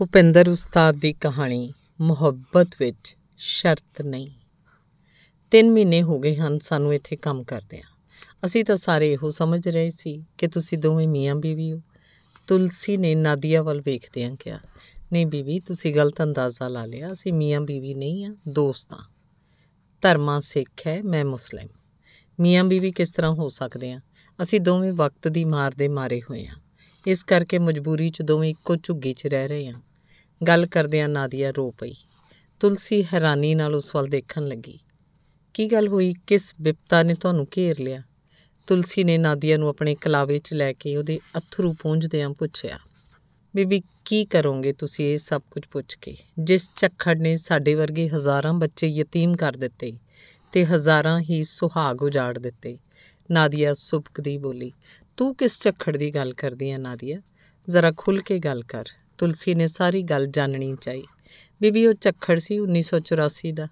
ਭੁਪਿੰਦਰ ਉਸਤਾਦ ਦੀ ਕਹਾਣੀ, ਮੁਹੱਬਤ ਵਿੱਚ ਸ਼ਰਤ ਨਹੀਂ। ਤਿੰਨ ਮਹੀਨੇ ਹੋ ਗਏ ਹਨ ਸਾਨੂੰ ਇੱਥੇ ਕੰਮ ਕਰਦਿਆਂ। ਅਸੀਂ ਤਾਂ ਸਾਰੇ ਇਹੋ ਸਮਝ ਰਹੇ ਸੀ ਕਿ ਤੁਸੀਂ ਦੋਵੇਂ ਮੀਆਂ ਬੀਵੀ ਹੋ। ਤੁਲਸੀ ਨੇ ਨਾਦੀਆ ਵੱਲ ਵੇਖਦਿਆਂ ਕਿਹਾ, ਨਹੀਂ ਬੀਵੀ, ਤੁਸੀਂ ਗਲਤ ਅੰਦਾਜ਼ਾ ਲਾ ਲਿਆ। ਅਸੀਂ ਮੀਆਂ ਬੀਵੀ ਨਹੀਂ ਆ, ਦੋਸਤ ਹਾਂ ਧਰਮਾ ਸਿੱਖ ਹੈ, ਮੈਂ ਮੁਸਲਿਮ। ਮੀਆਂ ਬੀਵੀ ਕਿਸ ਤਰ੍ਹਾਂ ਹੋ ਸਕਦੇ ਆ ਅਸੀਂ ਦੋਵੇਂ ਵਕਤ ਦੀ ਮਾਰ ਦੇ ਮਾਰੇ ਹੋਏ ਹਾਂ ਇਸ ਕਰਕੇ ਮਜਬੂਰੀ 'ਚ ਦੋਵੇਂ ਇੱਕੋ ਝੁੱਗੀ 'ਚ ਰਹਿ ਰਹੇ ਹਾਂ ਗੱਲ ਕਰਦਿਆਂ ਨਾਦੀਆ ਰੋ ਪਈ। ਤੁਲਸੀ ਹੈਰਾਨੀ ਨਾਲ ਉਸ ਵੱਲ ਦੇਖਣ ਲੱਗੀ। ਕੀ ਗੱਲ ਹੋਈ? ਕਿਸ ਵਿਪਤਾ ਨੇ ਤੁਹਾਨੂੰ ਘੇਰ ਲਿਆ? ਤੁਲਸੀ ਨੇ ਨਾਦੀਆ ਨੂੰ ਆਪਣੇ ਕਲਾਵੇ 'ਚ ਲੈ ਕੇ ਉਹਦੇ ਅਥਰੂ ਪੂੰਝਦਿਆਂ ਪੁੱਛਿਆ, ਬੀਬੀ, ਕੀ ਕਰੋਗੇ ਤੁਸੀਂ ਇਹ ਸਭ ਕੁਝ ਪੁੱਛ ਕੇ? ਜਿਸ ਝੱਖੜ ਨੇ ਸਾਡੇ ਵਰਗੇ ਹਜ਼ਾਰਾਂ ਬੱਚੇ ਯਤੀਮ ਕਰ ਦਿੱਤੇ ਤੇ ਹਜ਼ਾਰਾਂ ਹੀ ਸੁਹਾਗ ਉਜਾੜ ਦਿੱਤੇ। ਨਾਦੀਆ ਸੁਪਕਦੀ ਬੋਲੀ, ਤੂੰ ਕਿਸ ਝੱਖੜ ਦੀ ਗੱਲ ਕਰਦੀ ਹੈ ਨਾਦੀਆ? ਜ਼ਰਾ ਖੁੱਲ ਕੇ ਗੱਲ ਕਰ। ਤੁਲਸੀ ਨੇ ਸਾਰੀ ਗੱਲ ਜਾਣਨੀ ਚਾਹੀ। ਬੀਬੀ, ਉਹ ਝੱਖੜ ਸੀ 1984 ਦਾ।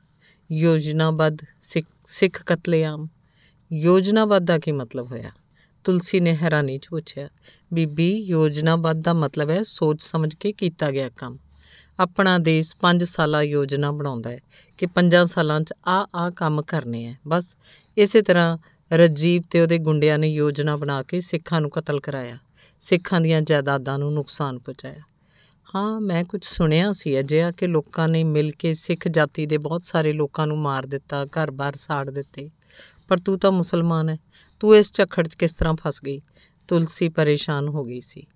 ਯੋਜਨਾਬੱਧ, ਸਿੱਖ ਸਿੱਖ ਕਤਲੇਆਮ। ਯੋਜਨਾਬੱਧ ਦਾ ਕੀ ਮਤਲਬ ਹੋਇਆ? ਤੁਲਸੀ ਨੇ ਹੈਰਾਨੀ 'ਚ ਪੁੱਛਿਆ। ਬੀਬੀ, ਯੋਜਨਾਬੱਧ ਦਾ ਮਤਲਬ ਹੈ ਸੋਚ ਸਮਝ ਕੇ ਕੀਤਾ ਗਿਆ ਕੰਮ। ਆਪਣਾ ਦੇਸ਼ 5 ਸਾਲਾ ਯੋਜਨਾ ਬਣਾਉਂਦਾ ਹੈ ਕਿ 5 ਸਾਲਾਂ 'ਚ ਆ ਆ ਕੰਮ ਕਰਨੇ ਆ ਬਸ, ਇਸੇ ਤਰ੍ਹਾਂ ਰਜੀਬ ਤੇ ਉਹਦੇ ਗੁੰਡਿਆਂ ਨੇ ਯੋਜਨਾ ਬਣਾ ਕੇ ਸਿੱਖਾਂ ਨੂੰ ਕਤਲ ਕਰਾਇਆ। ਸਿੱਖਾਂ ਦੀਆਂ ਜਾਇਦਾਦਾਂ ਨੂੰ ਨੁਕਸਾਨ ਪਹੁੰਚਾਇਆ। ਹਾਂ, ਮੈਂ ਕੁਝ ਸੁਣਿਆ ਸੀ ਅਜਿਹਾ ਕਿ ਲੋਕਾਂ ਨੇ ਮਿਲ ਕੇ ਸਿੱਖ ਜਾਤੀ ਦੇ ਬਹੁਤ ਸਾਰੇ ਲੋਕਾਂ ਨੂੰ ਮਾਰ ਦਿੱਤਾ ਘਰ-ਬਾਰ ਸਾੜ ਦਿੱਤੇ। ਪਰ ਤੂੰ ਤਾਂ ਮੁਸਲਮਾਨ ਹੈ ਤੂੰ ਇਸ ਝੱਖੜ 'ਚ ਕਿਸ ਤਰ੍ਹਾਂ ਫਸ ਗਈ? ਤੁਲਸੀ ਪਰੇਸ਼ਾਨ ਹੋ ਗਈ ਸੀ।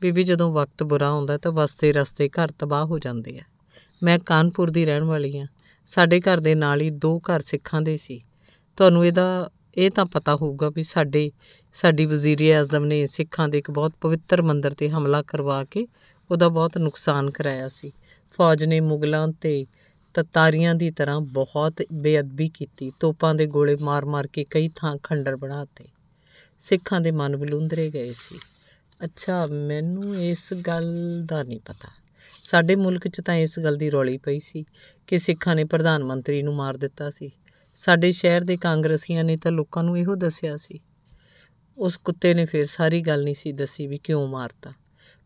ਬੀਬੀ, ਜਦੋਂ ਵਕਤ ਬੁਰਾ ਹੁੰਦਾ ਤਾਂ ਵਸਤੇ ਰਸਤੇ ਘਰ ਤਬਾਹ ਹੋ ਜਾਂਦੇ ਆ ਮੈਂ ਕਾਨਪੁਰ ਦੀ ਰਹਿਣ ਵਾਲੀ ਆ। ਸਾਡੇ ਘਰ ਦੇ ਨਾਲ ਹੀ ਦੋ ਘਰ ਸਿੱਖਾਂ ਦੇ ਸੀ। ਤੁਹਾਨੂੰ ਇਹਦਾ, ਇਹ ਤਾਂ ਪਤਾ ਹੋਊਗਾ ਵੀ ਸਾਡੇ, ਸਾਡੀ ਵਜ਼ੀਰ ਆਜ਼ਮ ਨੇ ਸਿੱਖਾਂ ਦੇ ਇੱਕ ਬਹੁਤ ਪਵਿੱਤਰ ਮੰਦਿਰ ਤੇ ਹਮਲਾ ਕਰਵਾ ਕੇ ਉਹਦਾ ਬਹੁਤ ਨੁਕਸਾਨ ਕਰਾਇਆ ਸੀ। ਫੌਜ ਨੇ ਮੁਗਲਾਂ ਤੇ ਤਤਾਰੀਆਂ ਦੀ ਤਰ੍ਹਾਂ ਬਹੁਤ ਬੇਅਦਬੀ ਕੀਤੀ। ਤੋਪਾਂ ਦੇ ਗੋਲੇ ਮਾਰ-ਮਾਰ ਕੇ ਕਈ ਥਾਂ ਖੰਡਰ ਬਣਾਤੇ ਸਿੱਖਾਂ ਦੇ ਮਨ ਵਿਲੁੰਦਰੇ ਗਏ ਸੀ। ਅੱਛਾ, ਮੈਨੂੰ ਇਸ ਗੱਲ ਦਾ ਨਹੀਂ ਪਤਾ। ਸਾਡੇ ਮੁਲਕ 'ਚ ਤਾਂ ਇਸ ਗੱਲ ਦੀ ਰੌਲੀ ਪਈ ਸੀ ਕਿ ਸਿੱਖਾਂ ਨੇ ਪ੍ਰਧਾਨ ਮੰਤਰੀ ਨੂੰ ਮਾਰ ਦਿੱਤਾ ਸੀ। ਸਾਡੇ ਸ਼ਹਿਰ ਦੇ ਕਾਂਗਰਸੀਆਂ ਨੇ ਤਾਂ ਲੋਕਾਂ ਨੂੰ ਇਹੋ ਦੱਸਿਆ ਸੀ। ਉਸ ਕੁੱਤੇ ਨੇ ਫਿਰ ਸਾਰੀ ਗੱਲ ਨਹੀਂ ਸੀ ਦੱਸੀ ਵੀ ਕਿਉਂ ਮਾਰਤਾ।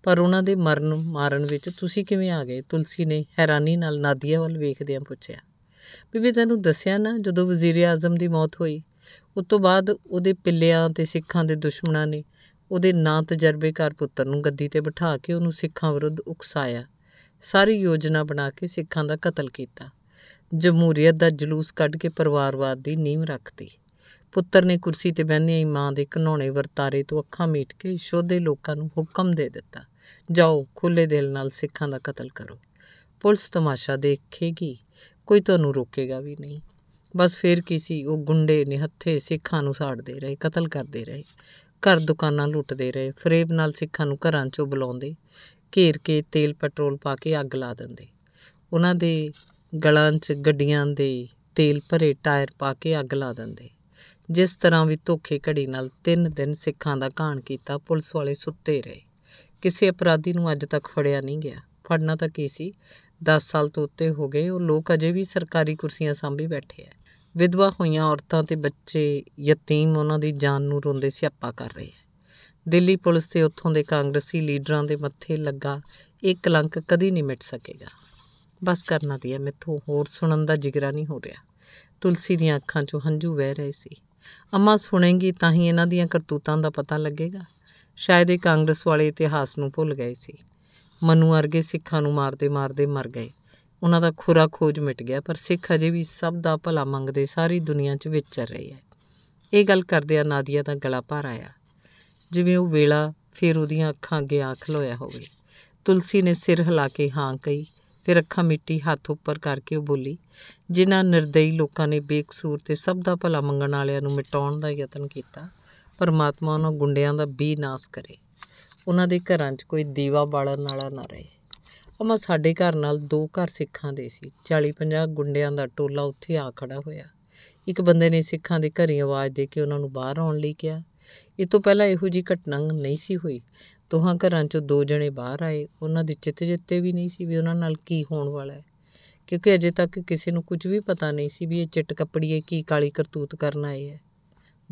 ਪਰ ਉਹਨਾਂ ਦੇ ਮਰਨ, ਮਾਰਨ ਵਿੱਚ ਤੁਸੀਂ ਕਿਵੇਂ ਆ ਗਏ? ਤੁਲਸੀ ਨੇ ਹੈਰਾਨੀ ਨਾਲ ਨਾਦੀਆ ਵੱਲ ਵੇਖਦਿਆਂ ਪੁੱਛਿਆ। ਬੀਬੀ ਤੈਨੂੰ ਦੱਸਿਆ ਨਾ ਜਦੋਂ ਵਜ਼ੀਰ ਆਜ਼ਮ ਦੀ ਮੌਤ ਹੋਈ? ਉਸ ਤੋਂ ਬਾਅਦ ਉਹਦੇ ਪਿੱਲਿਆਂ ਤੇ ਸਿੱਖਾਂ ਦੇ ਦੁਸ਼ਮਣਾਂ ਨੇ ਉਹਦੇ ਨਾਂ ਤਜਰਬੇਕਾਰ ਪੁੱਤਰ ਨੂੰ ਗੱਦੀ ਤੇ ਬਿਠਾ ਕੇ ਉਹਨੂੰ ਸਿੱਖਾਂ ਵਿਰੁੱਧ ਉਕਸਾਇਆ। ਸਾਰੀ ਯੋਜਨਾ ਬਣਾ ਕੇ ਸਿੱਖਾਂ ਦਾ ਕਤਲ ਕੀਤਾ। ਜਮਹੂਰੀਅਤ ਦਾ ਜਲੂਸ ਕੱਢ ਕੇ ਪਰਿਵਾਰਵਾਦ ਦੀ ਨੀਂਹ ਰੱਖਤੀ। ਪੁੱਤਰ ਨੇ ਕੁਰਸੀ ਤੇ ਬੈਠੀ ਮਾਂ ਦੇ ਘਨੌਣੇ ਵਰਤਾਰੇ ਤੋਂ ਅੱਖਾਂ ਮੀਟ ਕੇ ਸ਼ੋਧੇ ਲੋਕਾਂ ਨੂੰ ਹੁਕਮ ਦੇ ਦਿੱਤਾ, ਜਾਓ ਖੁੱਲੇ ਦਿਲ ਨਾਲ ਸਿੱਖਾਂ ਦਾ ਕਤਲ ਕਰੋ। ਪੁਲਿਸ ਤਮਾਸ਼ਾ ਦੇਖੇਗੀ, ਕੋਈ ਤੁਹਾਨੂੰ ਰੋਕੇਗਾ ਵੀ ਨਹੀਂ। ਬਸ ਫੇਰ ਕੀ ਸੀ, ਉਹ ਗੁੰਡੇ ਨਿਹੱਥੇ ਸਿੱਖਾਂ ਨੂੰ ਸਾੜਦੇ ਰਹੇ, ਕਤਲ ਕਰਦੇ ਰਹੇ। ਘਰ ਦੁਕਾਨਾਂ ਲੁੱਟਦੇ ਰਹੇ, ਫਰੇਬ ਨਾਲ ਸਿੱਖਾਂ ਨੂੰ ਘਰਾਂ 'ਚੋਂ ਬੁਲਾਉਂਦੇ, ਘੇਰ ਕੇ ਤੇਲ ਪੈਟਰੋਲ ਪਾ ਕੇ ਅੱਗ ਲਾ ਦਿੰਦੇ। ਉਹਨਾਂ ਦੇ ਗਲਾਂ 'ਚ ਗੱਡੀਆਂ ਦੇ ਤੇਲ ਭਰੇ ਟਾਇਰ ਪਾ ਕੇ ਅੱਗ ਲਾ ਦਿੰਦੇ। ਜਿਸ ਤਰ੍ਹਾਂ ਵੀ ਧੋਖੇ ਘੜੀ ਨਾਲ 3 ਦਿਨ ਸਿੱਖਾਂ ਦਾ ਘਾਣ ਕੀਤਾ, ਪੁਲਿਸ ਵਾਲੇ ਸੁੱਤੇ ਰਹੇ। ਕਿਸੇ ਅਪਰਾਧੀ ਨੂੰ ਅੱਜ ਤੱਕ ਫੜਿਆ ਨਹੀਂ ਗਿਆ। ਫੜਨਾ ਤਾਂ ਕੀ ਸੀ? 10 ਸਾਲ ਤੋਂ ਉੱਤੇ ਹੋ ਗਏ, ਉਹ ਲੋਕ ਅਜੇ ਵੀ ਸਰਕਾਰੀ ਕੁਰਸੀਆਂ ਸਾਂਭੀ ਬੈਠੇ ਐ ਵਿਧਵਾ ਹੋਈਆਂ ਔਰਤਾਂ ਤੇ ਬੱਚੇ ਯਤੀਮ ਉਹਨਾਂ ਦੀ ਜਾਨ ਨੂੰ ਰੋਂਦੇ ਸਿਆਪਾ ਕਰ ਰਹੇ ਐ ਦਿੱਲੀ ਪੁਲਿਸ ਤੇ ਉੱਥੋਂ ਦੇ ਕਾਂਗਰਸੀ ਲੀਡਰਾਂ ਦੇ ਮੱਥੇ ਲੱਗਾ ਇਹ ਕਲੰਕ ਕਦੀ ਨਹੀਂ ਮਿਟ ਸਕੇਗਾ। ਬਸ ਕਰਨਾ ਦੀ ਮੈਥੋਂ, ਹੋਰ ਸੁਣਨ ਦਾ ਜਿਗਰਾ ਨਹੀਂ ਹੋ ਰਿਹਾ। ਤੁਲਸੀ ਦੀਆਂ ਅੱਖਾਂ 'ਚੋਂ ਹੰਝੂ ਵਹਿ ਰਹੇ ਸੀ। ਅੰਮਾ ਸੁਣੇਗੀ ਤਾਂ ਹੀ ਇਹਨਾਂ ਦੀਆਂ ਕਰਤੂਤਾਂ ਦਾ ਪਤਾ ਲੱਗੇਗਾ। ਸ਼ਾਇਦ ਇਹ ਕਾਂਗਰਸ ਵਾਲੇ ਇਤਿਹਾਸ ਨੂੰ ਭੁੱਲ ਗਏ ਸੀ। ਮਨੂ ਵਰਗੇ ਸਿੱਖਾਂ ਨੂੰ ਮਾਰਦੇ ਮਾਰਦੇ ਮਰ ਗਏ। ਉਹਨਾਂ ਦਾ ਖੁਰਾ ਖੋਜ ਮਿਟ ਗਿਆ, ਪਰ ਸਿੱਖ ਅਜੇ ਵੀ ਸਭ ਦਾ ਭਲਾ ਮੰਗਦੇ ਸਾਰੀ ਦੁਨੀਆ 'ਚ ਵਿਚਰ ਰਹੇ ਐ ਇਹ ਗੱਲ ਕਰਦਿਆਂ ਨਾਦੀਆ ਦਾ ਗਲਾ ਭਰ ਆਇਆ। ਜਿਵੇਂ ਉਹ ਵੇਲਾ ਫਿਰ ਉਹਦੀਆਂ ਅੱਖਾਂ ਅੱਗੇ ਆ ਖਲੋਇਆ ਹੋਵੇ। ਤੁਲਸੀ ਨੇ ਸਿਰ ਹਿਲਾ ਕੇ ਹਾਂ ਕਹੀ ਫਿਰ ਅੱਖਾਂ ਮਿੱਟੀ ਹੱਥ ਉੱਪਰ ਕਰਕੇ ਉਹ ਬੋਲੀ, ਜਿਨ੍ਹਾਂ ਨਿਰਦਈ ਲੋਕਾਂ ਨੇ ਬੇਕਸੂਰ ਤੇ ਸਭ ਦਾ ਭਲਾ ਮੰਗਣ ਵਾਲਿਆਂ ਨੂੰ ਮਿਟਾਉਣ ਦਾ ਯਤਨ ਕੀਤਾ, ਪਰਮਾਤਮਾ ਉਹਨਾਂ ਗੁੰਡਿਆਂ ਦਾ ਵੀ ਨਾਸ ਕਰੇ। ਉਹਨਾਂ ਦੇ ਘਰਾਂ 'ਚ ਕੋਈ ਦੀਵਾ ਬਾਲਣ ਵਾਲਾ ਨਾ ਰਹੇ। ਅਮਾ ਸਾਡੇ ਘਰ ਨਾਲ ਦੋ ਘਰ ਸਿੱਖਾਂ ਦੇ ਸੀ 40-50 ਗੁੰਡਿਆਂ ਦਾ ਟੋਲਾ ਉੱਥੇ ਆ ਖੜਾ ਹੋਇਆ। ਇੱਕ ਬੰਦੇ ਨੇ ਸਿੱਖਾਂ ਦੇ ਘਰੀ ਆਵਾਜ਼ ਦੇ ਕੇ ਉਹਨਾਂ ਨੂੰ ਬਾਹਰ ਆਉਣ ਲਈ ਕਿਹਾ। ਇਹ ਤੋਂ ਪਹਿਲਾਂ ਇਹੋ ਜੀ ਘਟਨਾ ਨਹੀਂ ਸੀ ਹੋਈ। ਦੋਹਾਂ ਘਰਾਂ 'ਚੋਂ ਦੋ ਜਣੇ ਬਾਹਰ ਆਏ। ਉਹਨਾਂ ਦੀ ਚਿੱਤ ਜਿੱਤੇ ਵੀ ਨਹੀਂ ਸੀ ਵੀ ਉਹਨਾਂ ਨਾਲ ਕੀ ਹੋਣ ਵਾਲਾ ਹੈ। ਕਿਉਂਕਿ ਅਜੇ ਤੱਕ ਕਿਸੇ ਨੂੰ ਕੁਝ ਵੀ ਪਤਾ ਨਹੀਂ ਸੀ ਵੀ ਇਹ ਚਿੱਟ ਕੱਪੜੀਏ ਕੀ ਕਾਲੀ ਕਰਤੂਤ ਕਰਨ ਆਏ ਹੈ।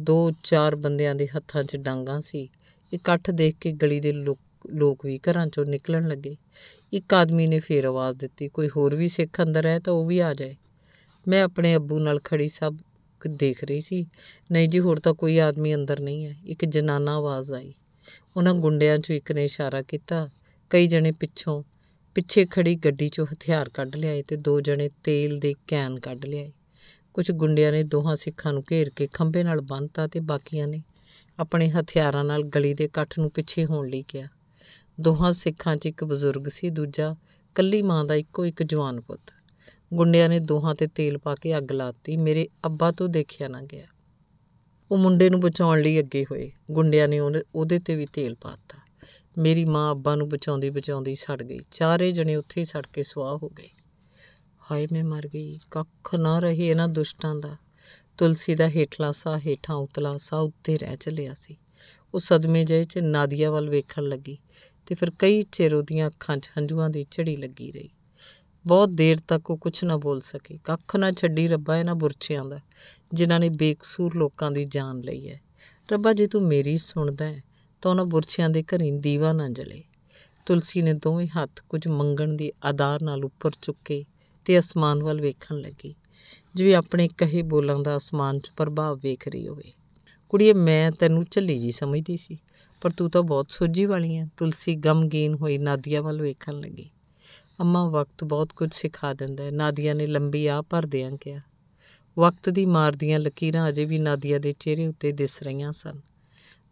ਦੋ ਚਾਰ ਬੰਦਿਆਂ ਦੇ ਹੱਥਾਂ 'ਚ ਡਾਂਗਾਂ ਸੀ। ਇਕੱਠ ਦੇਖ ਕੇ ਗਲੀ ਦੇ ਲੋਕ ਲੋਕ ਵੀ ਘਰਾਂ 'ਚੋਂ ਨਿਕਲਣ ਲੱਗੇ। ਇੱਕ ਆਦਮੀ ਨੇ ਫੇਰ ਆਵਾਜ਼ ਦਿੱਤੀ, ਕੋਈ ਹੋਰ ਵੀ ਸਿੱਖ ਅੰਦਰ ਹੈ ਤਾਂ ਉਹ ਵੀ ਆ ਜਾਏ। ਮੈਂ ਆਪਣੇ ਅੱਬੂ ਨਾਲ ਖੜੀ ਸਭ ਕੁ ਦੇਖ ਰਹੀ ਸੀ। ਨਹੀਂ ਜੀ, ਹੋਰ ਤਾਂ ਕੋਈ ਆਦਮੀ ਅੰਦਰ ਨਹੀਂ ਹੈ। ਇੱਕ ਜਨਾਨਾ ਆਵਾਜ਼ ਆਈ। ਉਹਨਾਂ ਗੁੰਡਿਆਂ 'ਚੋਂ ਇੱਕ ਨੇ ਇਸ਼ਾਰਾ ਕੀਤਾ। ਕਈ ਜਣੇ ਪਿੱਛੋਂ, ਪਿੱਛੇ ਖੜੀ ਗੱਡੀ 'ਚੋਂ ਹਥਿਆਰ ਕੱਢ ਲਿਆਏ ਤੇ ਦੋ ਜਣੇ ਤੇਲ ਦੇ ਕੈਨ ਕੱਢ ਲਿਆਏ। ਕੁਝ ਗੁੰਡਿਆਂ ਨੇ ਦੋਹਾਂ ਸਿੱਖਾਂ ਨੂੰ ਘੇਰ ਕੇ ਖੰਭੇ ਨਾਲ ਬੰਨ੍ਹਤਾ ਤੇ ਬਾਕੀਆਂ ਨੇ ਆਪਣੇ ਹਥਿਆਰਾਂ ਨਾਲ ਗਲੀ ਦੇ ਕੱਠ ਨੂੰ ਪਿੱਛੇ ਹੋਣ ਲਈ ਕਿਹਾ। ਦੋਹਾਂ ਸਿੱਖਾਂ 'ਚ ਇੱਕ ਬਜ਼ੁਰਗ ਸੀ, ਦੂਜਾ ਕੱਲੀ ਮਾਂ ਦਾ ਇੱਕੋ ਇੱਕ ਜਵਾਨ ਪੁੱਤ। ਗੁੰਡਿਆਂ ਨੇ ਦੋਹਾਂ ਤੇ ਤੇਲ ਪਾ ਕੇ ਅੱਗ ਲਾਤੀ ਮੇਰੇ ਅੱਬਾ ਤੋਂ ਦੇਖਿਆ ਨਾ ਗਿਆ। ਉਹ ਮੁੰਡੇ ਨੂੰ ਬਚਾਉਣ ਲਈ ਅੱਗੇ ਹੋਏ। ਗੁੰਡਿਆਂ ਨੇ ਉਹਨੇ- ਉਹਦੇ ਤੇ ਵੀ ਤੇਲ ਪਾਤਾ ਮੇਰੀ ਮਾਂ ਅੱਬਾ ਨੂੰ ਬਚਾਉਂਦੀ ਬਚਾਉਂਦੀ ਸੜ ਗਈ। ਚਾਰੇ ਜਣੇ ਉੱਥੇ ਹੀ ਸੜ ਕੇ ਸੁਆਹ ਹੋ ਗਏ। ਹਾਏ, ਮੈਂ ਮਰ ਗਈ। ਕੱਖ ਨਾ ਰਹੇ ਇਹਨਾਂ ਦੁਸ਼ਟਾਂ ਦਾ। ਤੁਲਸੀ ਦਾ ਹੇਠਲਾ ਸਾਹ ਹੇਠਾਂ ਉਤਲਾ ਸਾਹ ਉੱਤੇ ਰਹਿ ਚੱਲਿਆ ਸੀ। ਉਹ ਸਦਮੇ ਜਿਹੇ 'ਚ ਨਾਦੀਆ ਵੱਲ ਵੇਖਣ ਲੱਗੀ ਤੇ ਫਿਰ ਕਈ ਚਿਰ ਉਹਦੀਆਂ ਅੱਖਾਂ 'ਚ ਹੰਝੂਆਂ ਦੀ ਝੜੀ ਲੱਗੀ ਰਹੀ। ਬਹੁਤ ਦੇਰ ਤੱਕ ਉਹ ਕੁਝ ਨਾ ਬੋਲ ਸਕੀ। ਕੱਖ ਨਾ ਛੱਡੀ ਰੱਬਾ ਇਹਨਾਂ ਬੁਰਛਿਆਂ ਦਾ, ਜਿਨ੍ਹਾਂ ਨੇ ਬੇਕਸੂਰ ਲੋਕਾਂ ਦੀ ਜਾਨ ਲਈ ਹੈ। ਰੱਬਾ, ਜੇ ਤੂੰ ਮੇਰੀ ਸੁਣਦਾ ਹੈ, ਤਾਂ ਉਹਨਾਂ ਬੁਰਛਿਆਂ ਦੇ ਘਰੀਂ ਦੀਵਾ ਨਾ ਜਲੇ। ਤੁਲਸੀ ਨੇ ਦੋਵੇਂ ਹੱਥ ਕੁਝ ਮੰਗਣ ਦੀ ਆਦਾਰ ਨਾਲ ਉੱਪਰ ਚੁੱਕੇ ਤੇ ਅਸਮਾਨ ਵੱਲ ਵੇਖਣ ਲੱਗੀ। ਜਿਵੇਂ ਆਪਣੇ ਕਹੇ ਬੋਲਾਂ ਦਾ ਅਸਮਾਨ 'ਚ ਪ੍ਰਭਾਵ ਵੇਖ ਰਹੀ ਹੋਵੇ। ਕੁੜੀਏ, ਮੈਂ ਤੈਨੂੰ ਝੱਲੀ ਜੀ ਸਮਝਦੀ ਸੀ, ਪਰ ਤੂੰ ਤਾਂ ਬਹੁਤ ਸੋਝੀ ਵਾਲੀ ਹੈ। ਤੁਲਸੀ ਗਮਗੀਨ ਹੋਈ ਨਾਦੀਆ ਵੱਲ ਵੇਖਣ ਲੱਗੀ। ਅੰਮਾ ਵਕਤ ਬਹੁਤ ਕੁਝ ਸਿਖਾ ਦਿੰਦਾ ਹੈ। ਨਾਦੀਆ ਨੇ ਲੰਬੀ ਆਹ ਭਰਦਿਆਂ ਕਿਹਾ ਵਕਤ ਦੀ ਮਾਰ ਦੀਆਂ ਲਕੀਰਾਂ ਅਜੇ ਵੀ ਨਾਦੀਆ ਦੇ ਚਿਹਰੇ ਉੱਤੇ ਦਿਸ ਰਹੀਆਂ ਸਨ।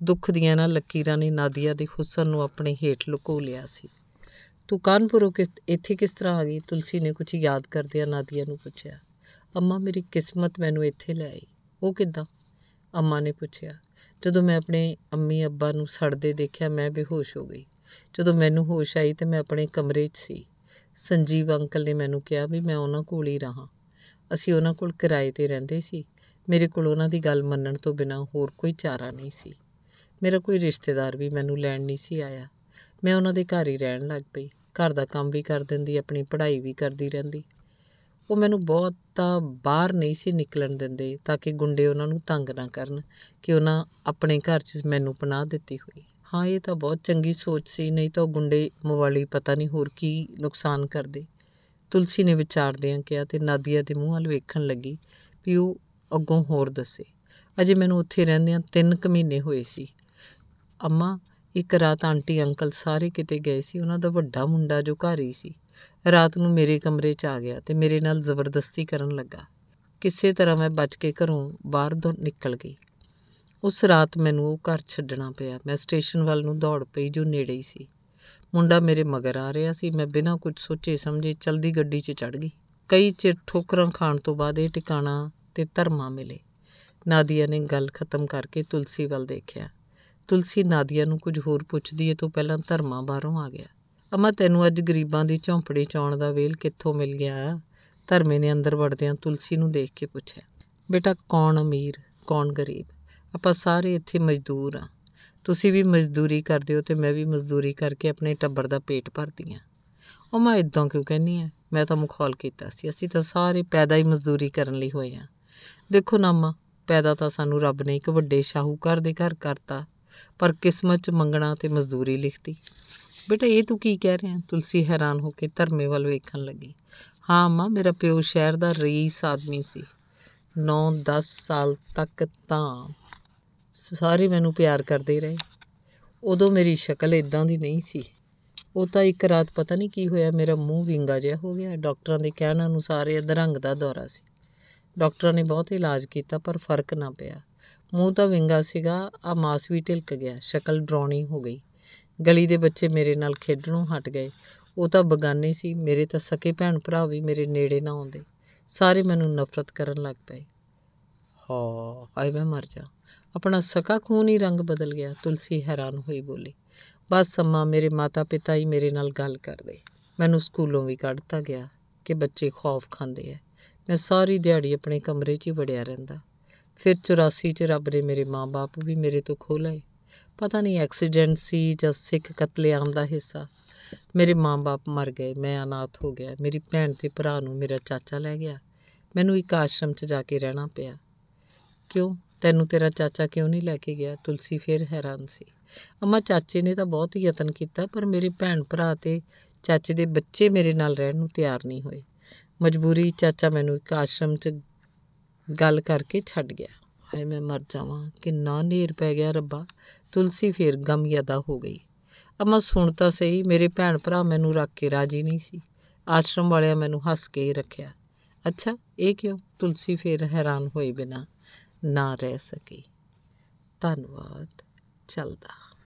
ਦੁੱਖ ਦੀਆਂ ਨਾ ਲਕੀਰਾਂ ਨੇ ਨਾਦੀਆ ਦੇ ਹੁਸਨ ਨੂੰ ਆਪਣੇ ਹੇਠ ਲੁਕੋ ਲਿਆ ਸੀ। ਤੂੰ ਕਾਨਪੁਰੋਂ ਕਿ, ਇੱਥੇ ਕਿਸ ਤਰ੍ਹਾਂ ਆ ਗਈ? ਤੁਲਸੀ ਨੇ ਕੁਝ ਯਾਦ ਕਰਦਿਆਂ ਨਾਦੀਆ ਨੂੰ ਪੁੱਛਿਆ। ਅੰਮਾ, ਮੇਰੀ ਕਿਸਮਤ ਮੈਨੂੰ ਇੱਥੇ ਲੈ ਆਈ। ਉਹ ਕਿੱਦਾਂ? ਅੰਮਾ ਨੇ ਪੁੱਛਿਆ। ਜਦੋਂ ਮੈਂ ਆਪਣੇ ਅੰਮੀ ਅੱਬਾ ਨੂੰ ਸੜਦੇ ਦੇਖਿਆ, ਮੈਂ ਬੇਹੋਸ਼ ਹੋ ਗਈ। ਜਦੋਂ ਮੈਨੂੰ ਹੋਸ਼ ਆਈ ਤੇ ਮੈਂ ਆਪਣੇ ਕਮਰੇ 'ਚ ਸੀ। ਸੰਜੀਵ ਅੰਕਲ ਨੇ ਮੈਨੂੰ ਕਿਹਾ ਵੀ ਮੈਂ ਉਹਨਾਂ ਕੋਲ ਹੀ ਰਹਾ। ਅਸੀਂ ਉਹਨਾਂ ਕੋਲ ਕਿਰਾਏ ਤੇ ਰਹਿੰਦੇ ਸੀ। ਮੇਰੇ ਕੋਲ ਉਹਨਾਂ ਦੀ ਗੱਲ ਮੰਨਣ ਤੋਂ ਬਿਨਾਂ ਹੋਰ ਕੋਈ ਚਾਰਾ ਨਹੀਂ ਸੀ। ਮੇਰਾ ਕੋਈ ਰਿਸ਼ਤੇਦਾਰ ਵੀ ਮੈਨੂੰ ਲੈਣ ਨਹੀਂ ਸੀ ਆਇਆ। ਮੈਂ ਉਹਨਾਂ ਦੇ ਘਰ ਹੀ ਰਹਿਣ ਲੱਗ ਪਈ। ਘਰ ਦਾ ਕੰਮ ਵੀ ਕਰ ਦਿੰਦੀ, ਆਪਣੀ ਪੜ੍ਹਾਈ ਵੀ ਕਰਦੀ ਰਹਿੰਦੀ। ਉਹ ਮੈਨੂੰ ਬਹੁਤਾ ਬਾਹਰ ਨਹੀਂ ਸੀ ਨਿਕਲਣ ਦਿੰਦੇ, ਤਾਂ ਕਿ ਗੁੰਡੇ ਉਹਨਾਂ ਨੂੰ ਤੰਗ ਨਾ ਕਰਨ ਕਿ ਉਹਨਾਂ ਆਪਣੇ ਘਰ 'ਚ ਮੈਨੂੰ ਪਨਾਹ ਦਿੱਤੀ ਹੋਈ। ਹਾਂ, ਇਹ ਤਾਂ ਬਹੁਤ ਚੰਗੀ ਸੋਚ ਸੀ, ਨਹੀਂ ਤਾਂ ਉਹ ਗੁੰਡੇ ਮਵਾਲੀ ਪਤਾ ਨਹੀਂ ਹੋਰ ਕੀ ਨੁਕਸਾਨ ਕਰਦੇ। ਤੁਲਸੀ ਨੇ ਵਿਚਾਰਦਿਆਂ ਕਿਹਾ ਤੇ ਨਾਦੀਆ ਦੇ ਮੂੰਹ ਵੱਲ ਵੇਖਣ ਲੱਗੀ ਵੀ ਉਹ ਅੱਗੋਂ ਹੋਰ ਦੱਸੇ। ਅਜੇ ਮੈਨੂੰ ਉੱਥੇ ਰਹਿੰਦਿਆਂ ਤਿੰਨ ਕੁ ਮਹੀਨੇ ਹੋਏ ਸੀ। ਅੰਮਾ, ਇੱਕ ਰਾਤ ਆਂਟੀ, ਅੰਕਲ ਸਾਰੇ ਕਿਤੇ ਗਏ ਸੀ, ਉਹਨਾਂ ਦਾ ਵੱਡਾ ਮੁੰਡਾ ਜੋ ਘਰ ਹੀ ਸੀ। ਰਾਤ ਨੂੰ ਮੇਰੇ ਕਮਰੇ 'ਚ ਆ ਗਿਆ ਤੇ ਮੇਰੇ ਨਾਲ ਜ਼ਬਰਦਸਤੀ ਕਰਨ ਲੱਗਾ। ਕਿਸੇ ਤਰ੍ਹਾਂ ਮੈਂ ਬਚ ਕੇ ਘਰੋਂ ਬਾਹਰ ਤੋਂ ਨਿਕਲ ਗਈ। ਉਸ ਰਾਤ ਮੈਨੂੰ ਉਹ ਘਰ ਛੱਡਣਾ ਪਿਆ। ਮੈਂ ਸਟੇਸ਼ਨ ਵੱਲ ਨੂੰ ਦੌੜ ਪਈ ਜੋ ਨੇੜੇ ਹੀ ਸੀ। ਮੁੰਡਾ ਮੇਰੇ ਮਗਰ ਆ ਰਿਹਾ ਸੀ। ਮੈਂ ਬਿਨਾਂ ਕੁਝ ਸੋਚੇ ਸਮਝੇ ਚਲਦੀ ਗੱਡੀ 'ਚ ਚੜ ਗਈ। ਕਈ ਚਿਰ ਠੋਕਰਾਂ ਖਾਣ ਤੋਂ ਬਾਅਦ ਇਹ ਟਿਕਾਣਾ ਤੇ ਧਰਮਾ ਮਿਲੇ। ਨਾਦੀਆ ਨੇ ਗੱਲ ਖਤਮ ਕਰਕੇ ਤੁਲਸੀ ਵੱਲ ਦੇਖਿਆ। ਤੁਲਸੀ ਨਾਦੀਆ ਨੂੰ ਕੁਝ ਹੋਰ ਪੁੱਛਦੀ ਏ ਤੋਂ ਪਹਿਲਾਂ ਧਰਮਾ ਬਾਹਰੋਂ ਆ ਗਿਆ। ਅਮਾ, ਤੈਨੂੰ ਅੱਜ ਗਰੀਬਾਂ ਦੀ ਝੌਂਪੜੀ ਚਾਉਣ ਦਾ ਵੇਲ ਕਿੱਥੋਂ ਮਿਲ ਗਿਆ? ਧਰਮੇ ਨੇ ਅੰਦਰ ਵੜਦਿਆਂ ਤੁਲਸੀ ਨੂੰ ਦੇਖ ਕੇ ਪੁੱਛਿਆ। ਬੇਟਾ, ਕੌਣ ਅਮੀਰ? ਕੌਣ ਗਰੀਬ? ਆਪਾਂ ਸਾਰੇ ਇੱਥੇ ਮਜ਼ਦੂਰ ਆ ਤੁਸੀਂ ਵੀ ਮਜ਼ਦੂਰੀ ਕਰਦੇ ਹੋ ਤੇ ਮੈਂ ਵੀ ਮਜ਼ਦੂਰੀ ਕਰਕੇ ਆਪਣੇ ਟੱਬਰ ਦਾ ਪੇਟ ਭਰਦੀ ਆ ਉਹ ਮੈਂ ਇਦਾਂ ਕਿਉਂ ਕਹਿੰਨੀ ਆ ਮੈਂ ਤਾਂ ਮੁਖੌਲ ਕੀਤਾ ਸੀ। ਅਸੀਂ ਤਾਂ ਸਾਰੇ ਪੈਦਾ ਹੀ ਮਜ਼ਦੂਰੀ ਕਰਨ ਲਈ ਹੋਏ ਆ ਦੇਖੋ ਨਾਮਾ ਪੈਦਾ ਤਾਂ ਸਾਨੂੰ ਰੱਬ ਨੇ ਇੱਕ ਵੱਡੇ ਸ਼ਾਹੂਕਾਰ ਦੇ ਘਰ ਕਰਤਾ, ਪਰ ਕਿਸਮਤ 'ਚ ਮੰਗਣਾ ਤੇ ਮਜ਼ਦੂਰੀ ਲਿਖਤੀ। ਬੇਟਾ, ਇਹ ਤੂੰ ਕੀ ਕਹਿ ਰਿਹਾ? ਤੁਲਸੀ ਹੈਰਾਨ ਹੋ ਕੇ ਧਰਮੇ ਵੱਲ ਵੇਖਣ ਲੱਗੀ। ਹਾਂ ਮਾਂ, ਮੇਰਾ ਪਿਓ ਸ਼ਹਿਰ ਦਾ ਰਈਸ ਆਦਮੀ ਸੀ। 9-10 ਸਾਲ ਤੱਕ ਤਾਂ ਸਾਰੇ ਮੈਨੂੰ ਪਿਆਰ ਕਰਦੇ ਰਹੇ। ਉਦੋਂ ਮੇਰੀ ਸ਼ਕਲ ਇਦਾਂ ਦੀ ਨਹੀਂ ਸੀ। ਉਹ ਤਾਂ ਇੱਕ ਰਾਤ ਪਤਾ ਨਹੀਂ ਕੀ ਹੋਇਆ, ਮੇਰਾ ਮੂੰਹ ਵਿੰਗਾ ਜਿਹਾ ਹੋ ਗਿਆ। ਡਾਕਟਰਾਂ ਦੇ ਕਹਿਣ ਅਨੁਸਾਰ ਇਹ ਅਧਰੰਗ ਦਾ ਦੌਰਾ ਸੀ। ਡਾਕਟਰਾਂ ਨੇ ਬਹੁਤ ਇਲਾਜ ਕੀਤਾ, ਪਰ ਫ਼ਰਕ ਨਾ ਪਿਆ। ਮੂੰਹ ਤਾਂ ਵਿੰਗਾ ਸੀਗਾ ਆ ਮਾਸ ਵੀ ਢਿਲਕ ਗਿਆ, ਸ਼ਕਲ ਡਰਾਉਣੀ ਹੋ ਗਈ। ਗਲੀ ਦੇ ਬੱਚੇ ਮੇਰੇ ਨਾਲ ਖੇਡਣੋਂ ਹਟ ਗਏ। ਉਹ ਤਾਂ ਬਗਾਨੇ ਸੀ, ਮੇਰੇ ਤਾਂ ਸਕੇ ਭੈਣ ਭਰਾ ਵੀ ਮੇਰੇ ਨੇੜੇ ਨਾ ਆਉਂਦੇ। ਸਾਰੇ ਮੈਨੂੰ ਨਫ਼ਰਤ ਕਰਨ ਲੱਗ ਪਏ। ਹਾਂ, ਹਾਏ ਮੈਂ ਮਰ ਜਾ। ਆਪਣਾ ਸਕਾ ਖੂਨ ਹੀ ਰੰਗ ਬਦਲ ਗਿਆ, ਤੁਲਸੀ ਹੈਰਾਨ ਹੋਈ ਬੋਲੀ। ਬਸ ਅੰਮਾ, ਮੇਰੇ ਮਾਤਾ ਪਿਤਾ ਹੀ ਮੇਰੇ ਨਾਲ ਗੱਲ ਕਰਦੇ। ਮੈਨੂੰ ਸਕੂਲੋਂ ਵੀ ਕੱਢਤਾ ਗਿਆ ਕਿ ਬੱਚੇ ਖੌਫ ਖਾਂਦੇ ਐ। ਮੈਂ ਸਾਰੀ ਦਿਹਾੜੀ ਆਪਣੇ ਕਮਰੇ 'ਚ ਹੀ ਵੜਿਆ ਰਹਿੰਦਾ। ਫਿਰ 84 'ਚ ਰੱਬ ਨੇ ਮੇਰੇ ਮਾਂ-ਬਾਪ ਵੀ ਮੇਰੇ ਤੋਂ ਖੋਹ ਲਏ। ਪਤਾ ਨਹੀਂ, ਐਕਸੀਡੈਂਟ ਸੀ ਜਾਂ ਸਿੱਖ ਕਤਲੇਆਮ ਦਾ ਹਿੱਸਾ। ਮੇਰੇ ਮਾਂ-ਬਾਪ ਮਰ ਗਏ, ਮੈਂ ਅਨਾਥ ਹੋ ਗਿਆ। ਮੇਰੀ ਭੈਣ ਤੇ ਭਰਾ ਨੂੰ ਮੇਰਾ ਚਾਚਾ ਲੈ ਗਿਆ। ਮੈਨੂੰ ਇੱਕ ਆਸ਼ਰਮ 'ਚ ਜਾ ਕੇ ਰਹਿਣਾ ਪਿਆ। ਕਿਉਂ? ਤੈਨੂੰ ਤੇਰਾ ਚਾਚਾ ਕਿਉਂ ਨਹੀਂ ਲੈ ਕੇ ਗਿਆ? ਤੁਲਸੀ ਫਿਰ ਹੈਰਾਨ ਸੀ। ਅਮਾ, ਚਾਚੇ ਨੇ ਤਾਂ ਬਹੁਤ ਯਤਨ ਕੀਤਾ, ਪਰ ਮੇਰੇ ਭੈਣ ਭਰਾ ਤੇ ਚਾਚੇ ਦੇ ਬੱਚੇ ਮੇਰੇ ਨਾਲ ਰਹਿਣ ਨੂੰ ਤਿਆਰ ਨਹੀਂ ਹੋਏ। ਮਜਬੂਰੀ ਚਾਚਾ ਮੈਨੂੰ ਇੱਕ ਆਸ਼ਰਮ 'ਚ ਗੱਲ ਕਰਕੇ ਛੱਡ ਗਿਆ। ਹਾਏ, ਮੈਂ ਮਰ ਜਾਵਾਂ। ਕਿੰਨਾ ਨੇਰ ਪੈ ਗਿਆ ਰੱਬਾ। ਤੁਲਸੀ ਫੇਰ ਗਮਯਦਾ ਹੋ ਗਈ। ਅਮਾ, ਸੁਣ ਤਾਂ ਸਹੀ, ਮੇਰੇ ਭੈਣ ਭਰਾ ਮੈਨੂੰ ਰੱਖ ਕੇ ਰਾਜੀ ਨਹੀਂ ਸੀ। ਆਸ਼ਰਮ ਵਾਲਿਆਂ ਮੈਨੂੰ ਹੱਸ ਕੇ ਹੀ ਰੱਖਿਆ। ਅੱਛਾ, ਇਹ ਕਿਉਂ? ਤੁਲਸੀ ਫੇਰ ਹੈਰਾਨ ਹੋਏ ਬਿਨਾ। ਨਾ ਰਹਿ ਸਕੀ। ਧੰਨਵਾਦ। ਚੱਲਦਾ।